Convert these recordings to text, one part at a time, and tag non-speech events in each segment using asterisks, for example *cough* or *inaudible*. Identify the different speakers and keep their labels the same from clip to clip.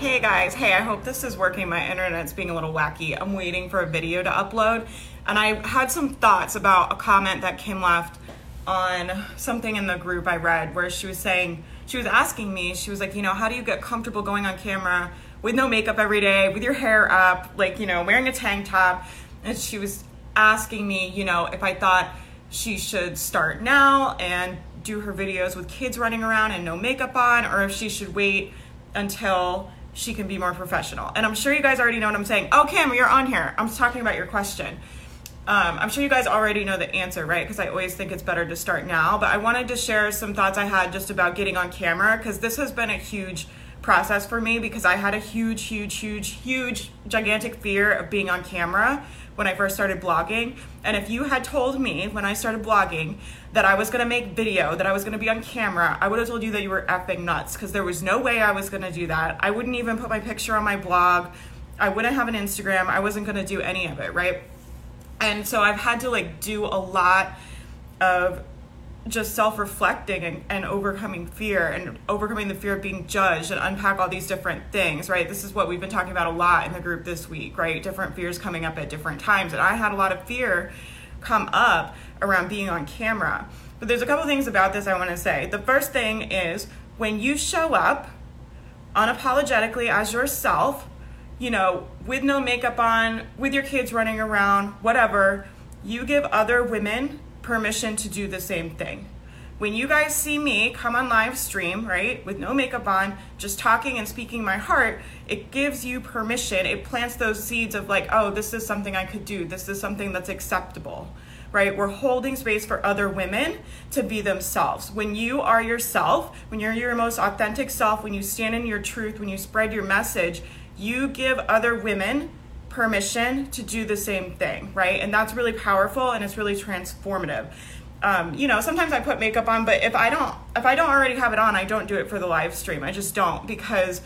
Speaker 1: Hey guys, hey, I hope this is working. My internet's being a little wacky. I'm waiting for a video to upload. And I had some thoughts about a comment that Kim left on something in the group I read where she was saying, she was asking me, she was like, you know, how do you get comfortable going on camera with no makeup every day, with your hair up, like, you know, wearing a tank top? And she was asking me, you know, if I thought she should start now and do her videos with kids running around and no makeup on, or if she should wait until she can be more professional. And I'm sure you guys already know what I'm saying. Oh, Kim, you're on here. I'm talking about your question. Um, I'm sure you guys already know the answer, right? Because I always think it's better to start now. But I wanted to share some thoughts I had just about getting on camera because this has been a huge process for me because I had a huge, huge, huge, huge, gigantic fear of being on camera when I first started blogging. And if you had told me when I started blogging that I was gonna make video, that I was gonna be on camera, I would have told you that you were effing nuts because there was no way I was gonna do that. I wouldn't even put my picture on my blog. I wouldn't have an Instagram. I wasn't gonna do any of it, right? And so I've had to like do a lot of just self-reflecting and, and overcoming fear and overcoming the fear of being judged and unpack all these different things right this is what we've been talking about a lot in the group this week right different fears coming up at different times and i had a lot of fear come up around being on camera but there's a couple things about this i want to say the first thing is when you show up unapologetically as yourself you know with no makeup on with your kids running around whatever you give other women permission to do the same thing. When you guys see me come on live stream, right, with no makeup on, just talking and speaking my heart, it gives you permission. It plants those seeds of like, oh, this is something I could do. This is something that's acceptable, right? We're holding space for other women to be themselves. When you are yourself, when you're your most authentic self, when you stand in your truth, when you spread your message, you give other women permission to do the same thing, right? And that's really powerful and it's really transformative. Um, you know, sometimes I put makeup on, but if I don't, if I don't already have it on, I don't do it for the live stream. I just don't because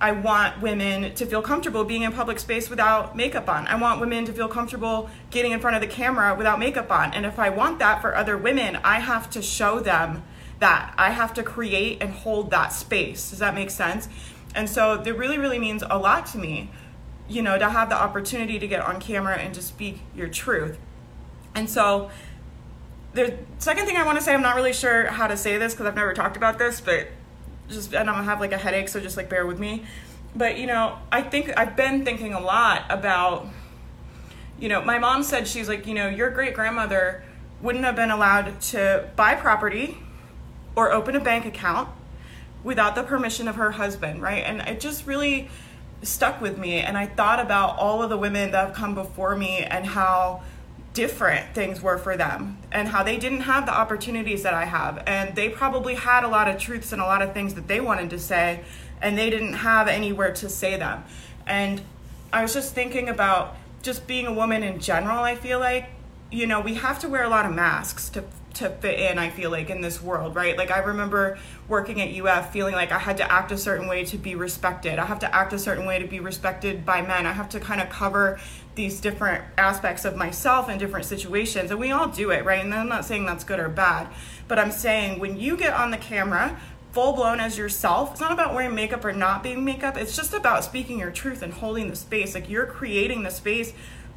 Speaker 1: I want women to feel comfortable being in public space without makeup on. I want women to feel comfortable getting in front of the camera without makeup on. And if I want that for other women, I have to show them that. I have to create and hold that space. Does that make sense? And so it really, really means a lot to me you know, to have the opportunity to get on camera and to speak your truth. And so, the second thing I want to say, I'm not really sure how to say this because I've never talked about this, but just, and I'm gonna have like a headache, so just like bear with me. But, you know, I think I've been thinking a lot about, you know, my mom said she's like, you know, your great grandmother wouldn't have been allowed to buy property or open a bank account without the permission of her husband, right? And it just really, stuck with me and I thought about all of the women that have come before me and how different things were for them and how they didn't have the opportunities that I have and they probably had a lot of truths and a lot of things that they wanted to say and they didn't have anywhere to say them. And I was just thinking about just being a woman in general, I feel like you know, we have to wear a lot of masks to to fit in, I feel like, in this world, right? Like, I remember working at UF feeling like I had to act a certain way to be respected. I have to act a certain way to be respected by men. I have to kind of cover these different aspects of myself in different situations. And we all do it, right? And I'm not saying that's good or bad, but I'm saying when you get on the camera, full blown as yourself. It's not about wearing makeup or not being makeup. It's just about speaking your truth and holding the space. Like you're creating the space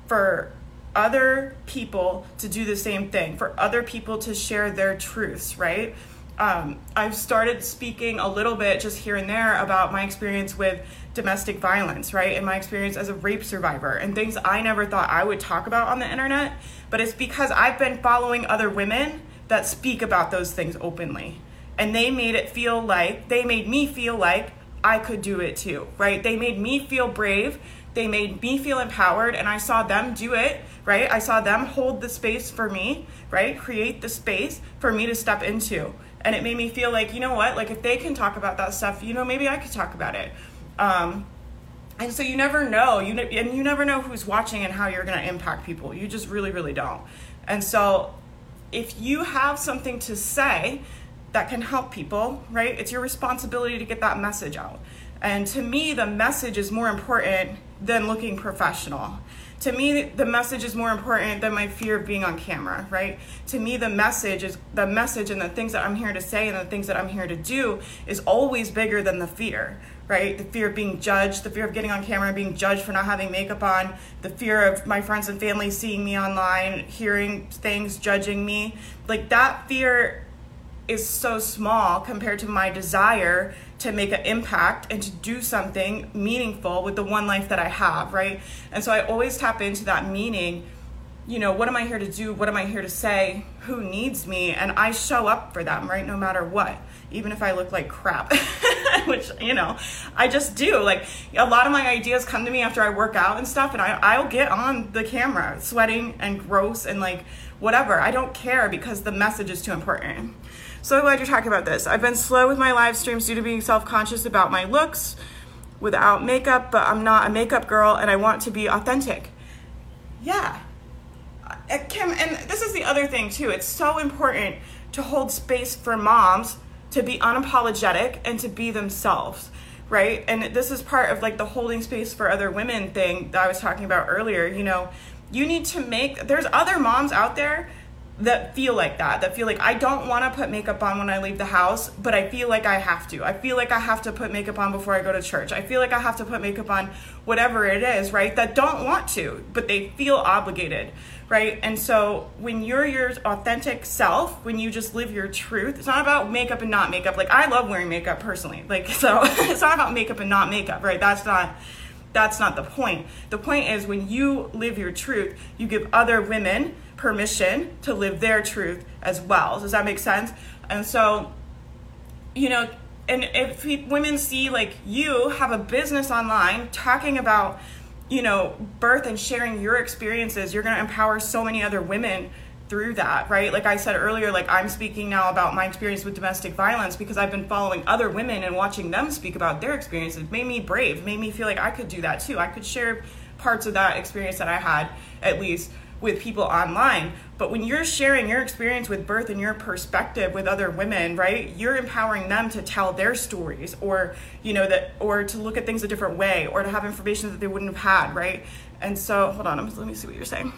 Speaker 1: for other people to do the same thing, for other people to share their truths, right? Um, I've started speaking a little bit just here and there about my experience with domestic violence, right? And my experience as a rape survivor and things I never thought I would talk about on the internet. But it's because I've been following other women that speak about those things openly. And they made it feel like, they made me feel like I could do it too, right? They made me feel brave they made me feel empowered and I saw them do it, right? I saw them hold the space for me, right? Create the space for me to step into. And it made me feel like, you know what? Like if they can talk about that stuff, you know, maybe I could talk about it. Um, and so you never know you ne- and you never know who's watching and how you're going to impact people you just really really don't and so if you have something to say that can help people right it's your responsibility to get that message out and to me the message is more important than looking professional to me the message is more important than my fear of being on camera right to me the message is the message and the things that i'm here to say and the things that i'm here to do is always bigger than the fear right? The fear of being judged, the fear of getting on camera and being judged for not having makeup on, the fear of my friends and family seeing me online, hearing things, judging me. Like that fear is so small compared to my desire to make an impact and to do something meaningful with the one life that I have, right? And so I always tap into that meaning. You know, what am I here to do? What am I here to say? Who needs me? And I show up for them, right? No matter what even if I look like crap, *laughs* which, you know, I just do. Like, a lot of my ideas come to me after I work out and stuff, and I, I'll get on the camera sweating and gross and like whatever. I don't care because the message is too important. So glad you're talking about this. I've been slow with my live streams due to being self conscious about my looks without makeup, but I'm not a makeup girl and I want to be authentic. Yeah. Uh, Kim, and this is the other thing too. It's so important to hold space for moms to be unapologetic and to be themselves right and this is part of like the holding space for other women thing that i was talking about earlier you know you need to make there's other moms out there that feel like that that feel like i don't want to put makeup on when i leave the house but i feel like i have to i feel like i have to put makeup on before i go to church i feel like i have to put makeup on whatever it is right that don't want to but they feel obligated right? And so when you're your authentic self, when you just live your truth, it's not about makeup and not makeup. Like I love wearing makeup personally. Like *laughs* so it's not about makeup and not makeup, right? That's not that's not the point. The point is when you live your truth, you give other women permission to live their truth as well. Does that make sense? And so you know, and if women see like you have a business online talking about you know, birth and sharing your experiences, you're going to empower so many other women through that, right? Like I said earlier, like I'm speaking now about my experience with domestic violence because I've been following other women and watching them speak about their experiences. It made me brave, made me feel like I could do that too. I could share parts of that experience that I had, at least with people online. But when you're sharing your experience with birth and your perspective with other women, right? You're empowering them to tell their stories or, you know, that or to look at things a different way or to have information that they wouldn't have had, right? And so, hold on, let me see what you're saying.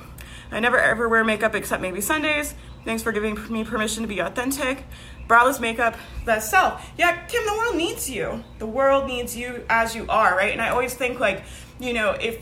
Speaker 1: I never ever wear makeup except maybe Sundays. Thanks for giving me permission to be authentic. Braless makeup, that's self. Yeah, Kim, the world needs you. The world needs you as you are, right? And I always think like, you know, if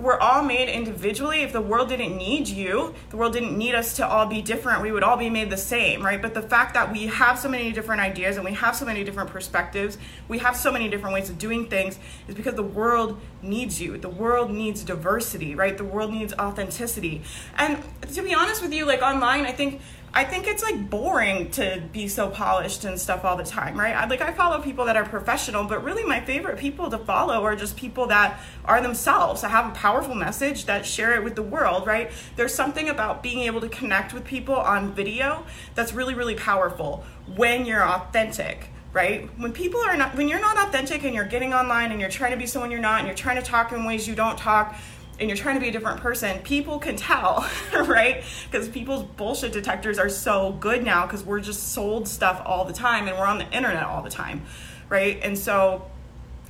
Speaker 1: we're all made individually. If the world didn't need you, the world didn't need us to all be different, we would all be made the same, right? But the fact that we have so many different ideas and we have so many different perspectives, we have so many different ways of doing things is because the world needs you. The world needs diversity, right? The world needs authenticity. And to be honest with you, like online, I think I think it's like boring to be so polished and stuff all the time, right? I, like I follow people that are professional, but really my favorite people to follow are just people that are themselves. I have a powerful message that share it with the world, right? There's something about being able to connect with people on video that's really really powerful when you're authentic right? When people are not, when you're not authentic and you're getting online and you're trying to be someone you're not and you're trying to talk in ways you don't talk, and you're trying to be a different person, people can tell, *laughs* right? Because people's bullshit detectors are so good now because we're just sold stuff all the time and we're on the internet all the time, right? And so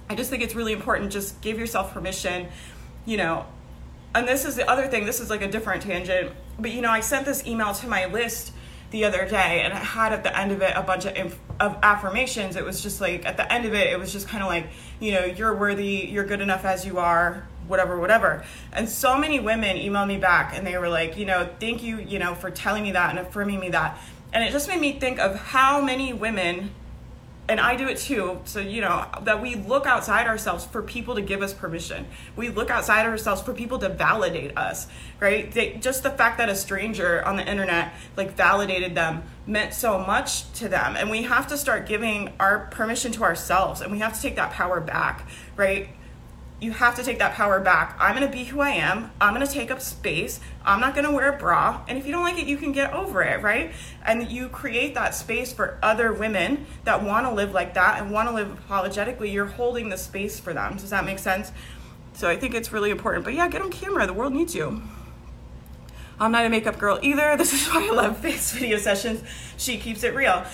Speaker 1: I just think it's really important just give yourself permission, you know. And this is the other thing, this is like a different tangent, but you know, I sent this email to my list the other day and it had at the end of it a bunch of, inf- of affirmations it was just like at the end of it it was just kind of like you know you're worthy you're good enough as you are whatever, whatever. And so many women emailed me back and they were like, you know, thank you, you know, for telling me that and affirming me that. And it just made me think of how many women, and I do it too, so, you know, that we look outside ourselves for people to give us permission. We look outside ourselves for people to validate us, right? They, just the fact that a stranger on the internet, like, validated them meant so much to them. And we have to start giving our permission to ourselves and we have to take that power back, right? You have to take that power back. I'm to be who I am. I'm to take up space. I'm not to wear a bra. And if you don't like it, you can get over it, right? And you create that space for other women that want to live like that and want to live apologetically. You're holding the space for them. Does that make sense? So I think it's really important. But yeah, get on camera. The world needs you. I'm not a makeup girl either. *laughs* This is why I love face video sessions. She keeps it real.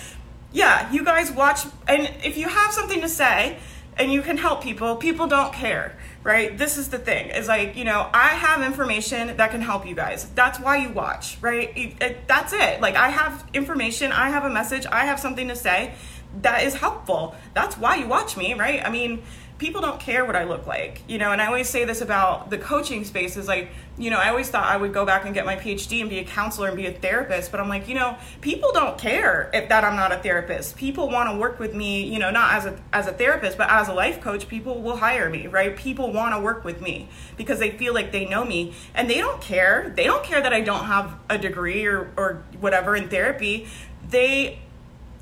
Speaker 1: Yeah, you guys watch, and if you have something to say, and you can help people, people don't care, right? This is the thing. Is like, you know, I have information that can help you guys. That's why you watch, right? It, it, that's it. Like I have information, I have a message, I have something to say that is helpful. That's why you watch me, right? I mean, people don't care what I look like, you know, and I always say this about the coaching space is like, you know, I always thought I would go back and get my PhD and be a counselor and be a therapist, but I'm like, you know, people don't care if that I'm not a therapist. People want to work with me, you know, not as a as a therapist, but as a life coach, people will hire me, right? People want to work with me because they feel like they know me and they don't care. They don't care that I don't have a degree or or whatever in therapy. They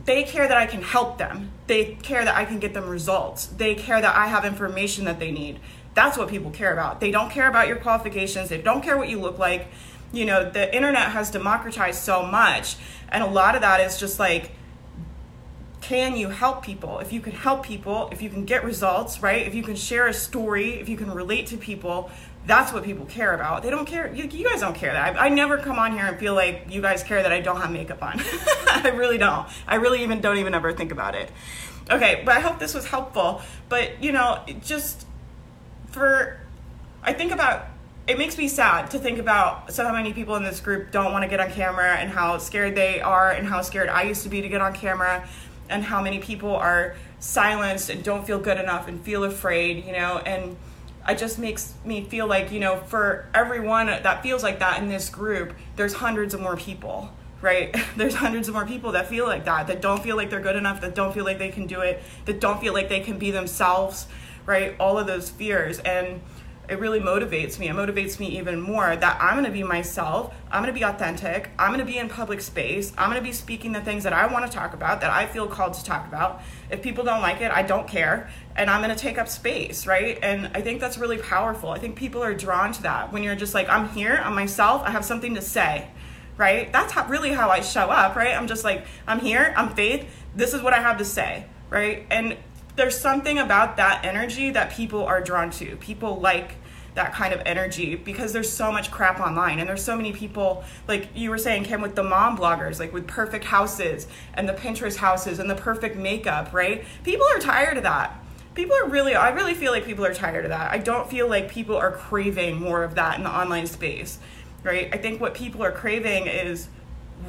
Speaker 1: they care that I can help them. They care that I can get them results. They care that I have information that they need. That's what people care about. They don't care about your qualifications. They don't care what you look like. You know, the internet has democratized so much. And a lot of that is just like, can you help people? If you can help people, if you can get results, right? If you can share a story, if you can relate to people, that's what people care about. They don't care. You, you guys don't care that. I, I, never come on here and feel like you guys care that I don't have makeup on. *laughs* I really don't. I really even don't even ever think about it. Okay, but I hope this was helpful. But you know, just for, I think about. It makes me sad to think about so many people in this group don't want to get on camera and how scared they are and how scared I used to be to get on camera and how many people are silenced and don't feel good enough and feel afraid, you know, and it just makes me feel like you know for everyone that feels like that in this group there's hundreds of more people right? *laughs* There's hundreds of more people that feel like that that don't feel like they're good enough that don't feel like they can do it that don't feel like they can be themselves right? All of those fears. And it really motivates me. It motivates me even more that I'm going to be myself. I'm going to be authentic. I'm going to be in public space. I'm going to be speaking the things that I want to talk about, that I feel called to talk about. If people don't like it, I don't care. And I'm going to take up space, right? And I think that's really powerful. I think people are drawn to that when you're just like, I'm here, I'm myself, I have something to say, right? That's how, really how I show up, right? I'm just like, I'm here, I'm Faith, this is what I have to say, right? And there's something about that energy that people are drawn to. People like that kind of energy because there's so much crap online and there's so many people like you were saying Kim with the mom bloggers like with perfect houses and the Pinterest houses and the perfect makeup, right? People are tired of that. People are really I really feel like people are tired of that. I don't feel like people are craving more of that in the online space, right? I think what people are craving is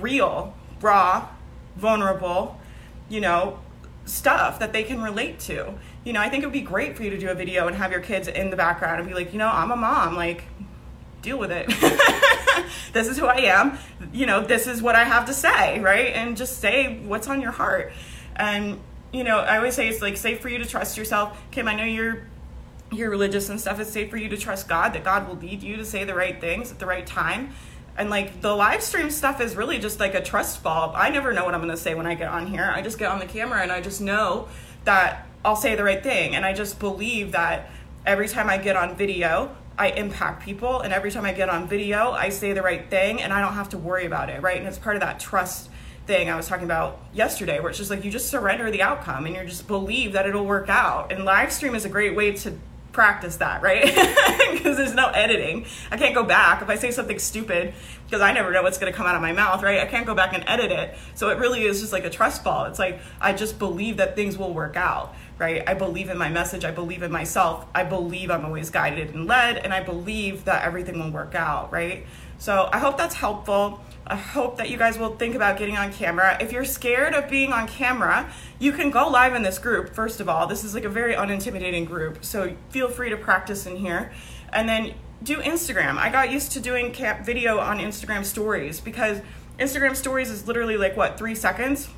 Speaker 1: real, raw, vulnerable, you know, stuff that they can relate to. You know, I think it would be great for you to do a video and have your kids in the background and be like, you know, I'm a mom, like, deal with it. *laughs* this is who I am. You know, this is what I have to say, right? And just say what's on your heart. And, you know, I always say it's like safe for you to trust yourself. Kim, I know you're you're religious and stuff. It's safe for you to trust God, that God will lead you to say the right things at the right time and like the live stream stuff is really just like a trust fall. I never know what I'm to say when I get on here. I just get on the camera and I just know that I'll say the right thing. And I just believe that every time I get on video, I impact people. And every time I get on video, I say the right thing and I don't have to worry about it, right? And it's part of that trust thing I was talking about yesterday, where it's just like you just surrender the outcome and you just believe that it'll work out. And live stream is a great way to practice that, right? *laughs* Because there's no editing. I can't go back if I say something stupid because I never know what's going to come out of my mouth, right? I can't go back and edit it. So it really is just like a trust fall. It's like I just believe that things will work out, right? I believe in my message. I believe in myself. I believe I'm always guided and led, and I believe that everything will work out, right? So I hope that's helpful. I hope that you guys will think about getting on camera. If you're scared of being on camera, you can go live in this group, first of all. This is like a very unintimidating group, so feel free to practice in here. And then do Instagram. I got used to doing video on Instagram stories because Instagram stories is literally like what, three seconds?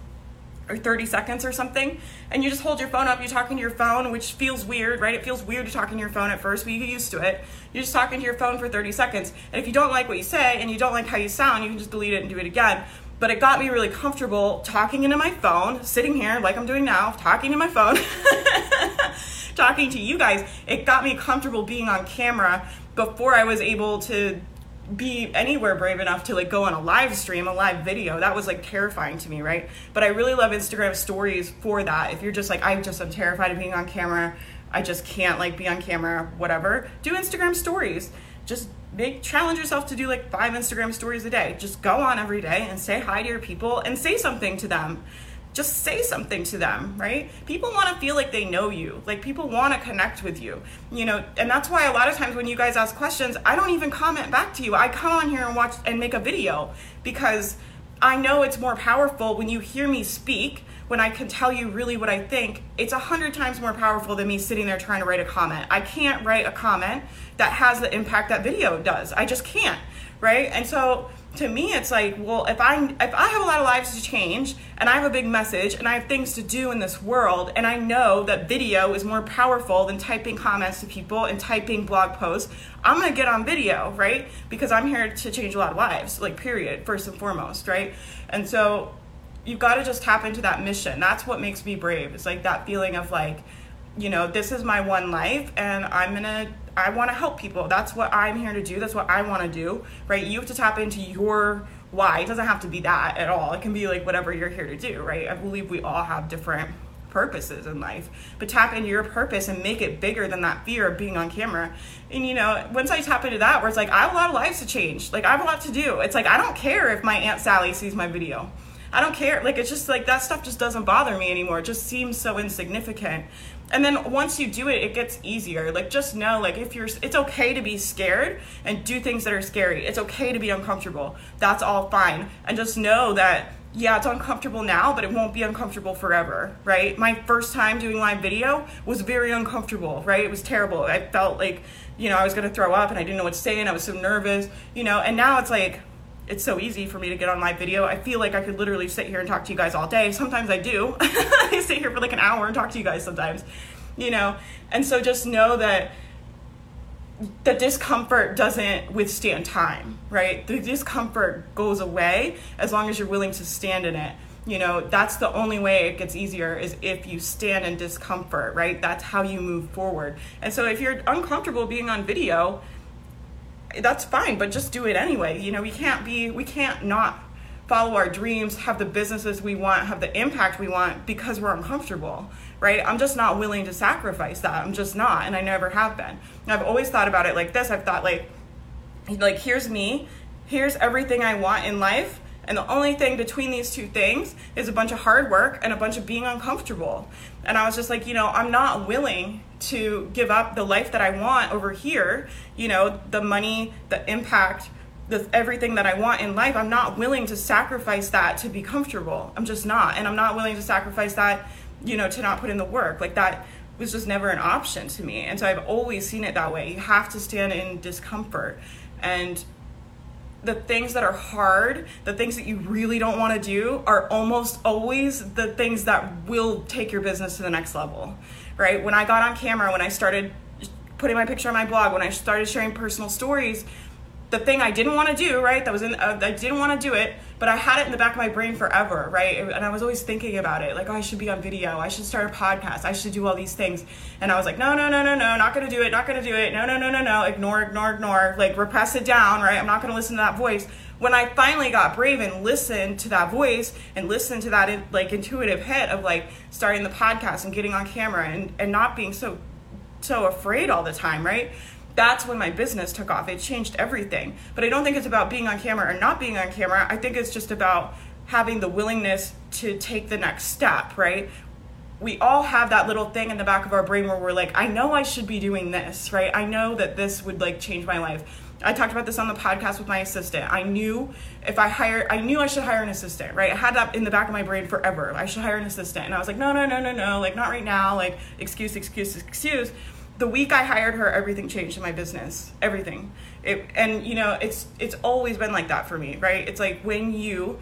Speaker 1: Or 30 seconds or something and you just hold your phone up you're talking to your phone which feels weird right? It feels weird to talk in your phone at first but you get used to it. You're just talking to your phone for 30 seconds and if you don't like what you say and you don't like how you sound you can just delete it and do it again. But it got me really comfortable talking into my phone, sitting here like I'm doing now, talking to my phone, *laughs* talking to you guys. It got me comfortable being on camera before I was able to be anywhere brave enough to like go on a live stream, a live video. That was like terrifying to me, right? But I really love Instagram stories for that. If you're just like, I just am terrified of being on camera, I just can't like be on camera, whatever, do Instagram stories. Just make challenge yourself to do like five Instagram stories a day. Just go on every day and say hi to your people and say something to them just say something to them, right? People want to feel like they know you. Like people want to connect with you. You know, and that's why a lot of times when you guys ask questions, I don't even comment back to you. I come on here and watch and make a video because I know it's more powerful when you hear me speak, when I can tell you really what I think. It's a hundred times more powerful than me sitting there trying to write a comment. I can't write a comment that has the impact that video does. I just can't, right? And so to me it's like well if i if i have a lot of lives to change and i have a big message and i have things to do in this world and i know that video is more powerful than typing comments to people and typing blog posts i'm going to get on video right? Because i'm here to change a lot of lives like period first and foremost right? And so you've got to just tap into that mission. That's what makes me brave. It's like that feeling of like you know this is my one life and i'm going to I want to help people. That's what I'm here to do. That's what I want to do, right? You have to tap into your why. It doesn't have to be that at all. It can be like whatever you're here to do, right? I believe we all have different purposes in life, but tap into your purpose and make it bigger than that fear of being on camera. And you know, once I tap into that, where it's like, I have a lot of lives to change. Like, I have a lot to do. It's like, I don't care if my Aunt Sally sees my video. I don't care. Like, it's just like that stuff just doesn't bother me anymore. It just seems so insignificant. And then once you do it it gets easier. Like just know like if you're it's okay to be scared and do things that are scary. It's okay to be uncomfortable. That's all fine. And just know that yeah it's uncomfortable now but it won't be uncomfortable forever right? My first time doing live video was very uncomfortable right? It was terrible. I felt like you know i was to throw up and i didn't know what to say and i was so nervous you know? And now it's like it's so easy for me to get on my video. I feel like I could literally sit here and talk to you guys all day. Sometimes I do. *laughs* I sit here for like an hour and talk to you guys sometimes, you know? And so just know that the discomfort doesn't withstand time, right? The discomfort goes away as long as you're willing to stand in it. You know, that's the only way it gets easier is if you stand in discomfort, right? That's how you move forward. And so if you're uncomfortable being on video, that's fine, but just do it anyway. You know, we can't be, we can't not follow our dreams, have the businesses we want, have the impact we want because we're uncomfortable, right? I'm just not willing to sacrifice that. I'm just not, and I never have been. I've always thought about it like this. I've thought like, like here's me, here's everything I want in life, and the only thing between these two things is a bunch of hard work and a bunch of being uncomfortable. And I was just like, you know, I'm not willing to give up the life that I want over here, you know, the money, the impact, the everything that I want in life. I'm not willing to sacrifice that to be comfortable. I'm just not. And I'm not willing to sacrifice that, you know, to not put in the work. Like that was just never an option to me. And so I've always seen it that way. You have to stand in discomfort. And the things that are hard, the things that you really don't want to do, are almost always the things that will take your business to the next level, right? When I got on camera, when I started putting my picture on my blog, when I started sharing personal stories, the thing I didn't want to do, right? That was in, uh, I didn't want to do it, but I had it in the back of my brain forever, right? And I was always thinking about it, like, oh, I should be on video, I should start a podcast, I should do all these things. And I was like, no, no, no, no, no, not gonna do it, not gonna do it, no, no, no, no, no, ignore, ignore, ignore, like repress it down, right? I'm not gonna listen to that voice. When I finally got brave and listened to that voice and listened to that like intuitive hit of like starting the podcast and getting on camera and, and not being so so afraid all the time, right? that's when my business took off. It changed everything. But I don't think it's about being on camera or not being on camera. I think it's just about having the willingness to take the next step, right? We all have that little thing in the back of our brain where we're like, I know I should be doing this, right? I know that this would like change my life. I talked about this on the podcast with my assistant. I knew if I hire, I knew I should hire an assistant, right? I had that in the back of my brain forever. I should hire an assistant. And I was like, no, no, no, no, no, like not right now, like excuse, excuse, excuse the week I hired her, everything changed in my business. Everything. It, and you know, it's it's always been like that for me, right? It's like when you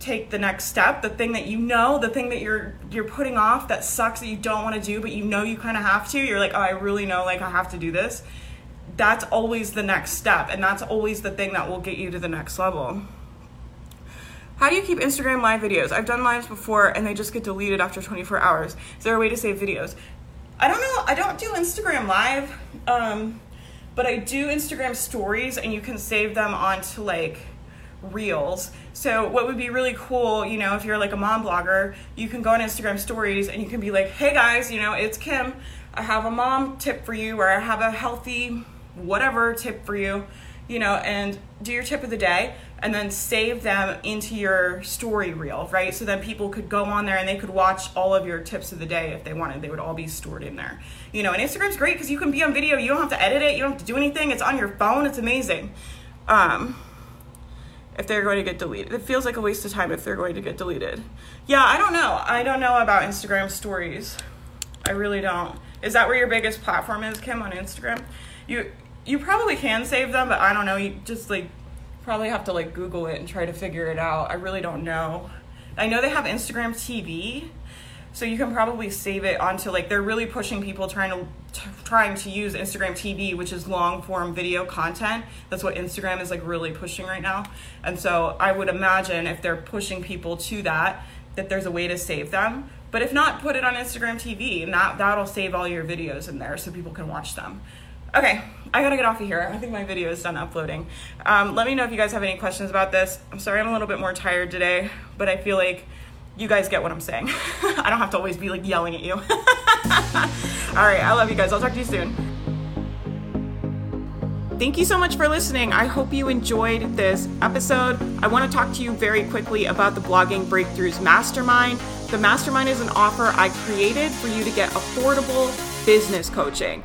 Speaker 1: take the next step, the thing that you know, the thing that you're you're putting off that sucks that you don't want to do, but you know you kind of have to. You're like, "Oh, I really know like I have to do this." That's always the next step, and that's always the thing that will get you to the next level. How do you keep Instagram live videos? I've done lives before and they just get deleted after 24 hours. Is there a way to save videos? I don't know. I don't do Instagram live, um, but I do Instagram stories and you can save them onto like reels. So what would be really cool, you know, if you're like a mom blogger, you can go on Instagram stories and you can be like, "Hey guys, you know, it's Kim. I have a mom tip for you or I have a healthy whatever tip for you." You know, and do your tip of the day and then save them into your story reel, right? So then people could go on there and they could watch all of your tips of the day if they wanted. They would all be stored in there. You know, and Instagram's great because you can be on video. You don't have to edit it. You don't have to do anything. It's on your phone. It's amazing. Um, if they're going to get deleted. It feels like a waste of time if they're going to get deleted. Yeah, I don't know. I don't know about Instagram stories. I really don't. Is that where your biggest platform is, Kim, on Instagram? You you probably can save them, but I don't know. You just like probably have to like Google it and try to figure it out. I really don't know. I know they have Instagram TV, so you can probably save it onto like they're really pushing people trying to t- trying to use Instagram TV, which is long form video content. That's what Instagram is like really pushing right now. And so I would imagine if they're pushing people to that, that there's a way to save them. But if not, put it on Instagram TV, and that that'll save all your videos in there so people can watch them. Okay, I gotta get off of here. I think my video is done uploading. Um, let me know if you guys have any questions about this. I'm sorry I'm a little bit more tired today, but I feel like you guys get what I'm saying. *laughs* I don't have to always be like yelling at you. *laughs* All right, I love you guys. I'll talk to you soon. Thank you so much for listening. I hope you enjoyed this episode. I want to talk to you very quickly about the Blogging Breakthroughs Mastermind. The Mastermind is an offer I created for you to get affordable business coaching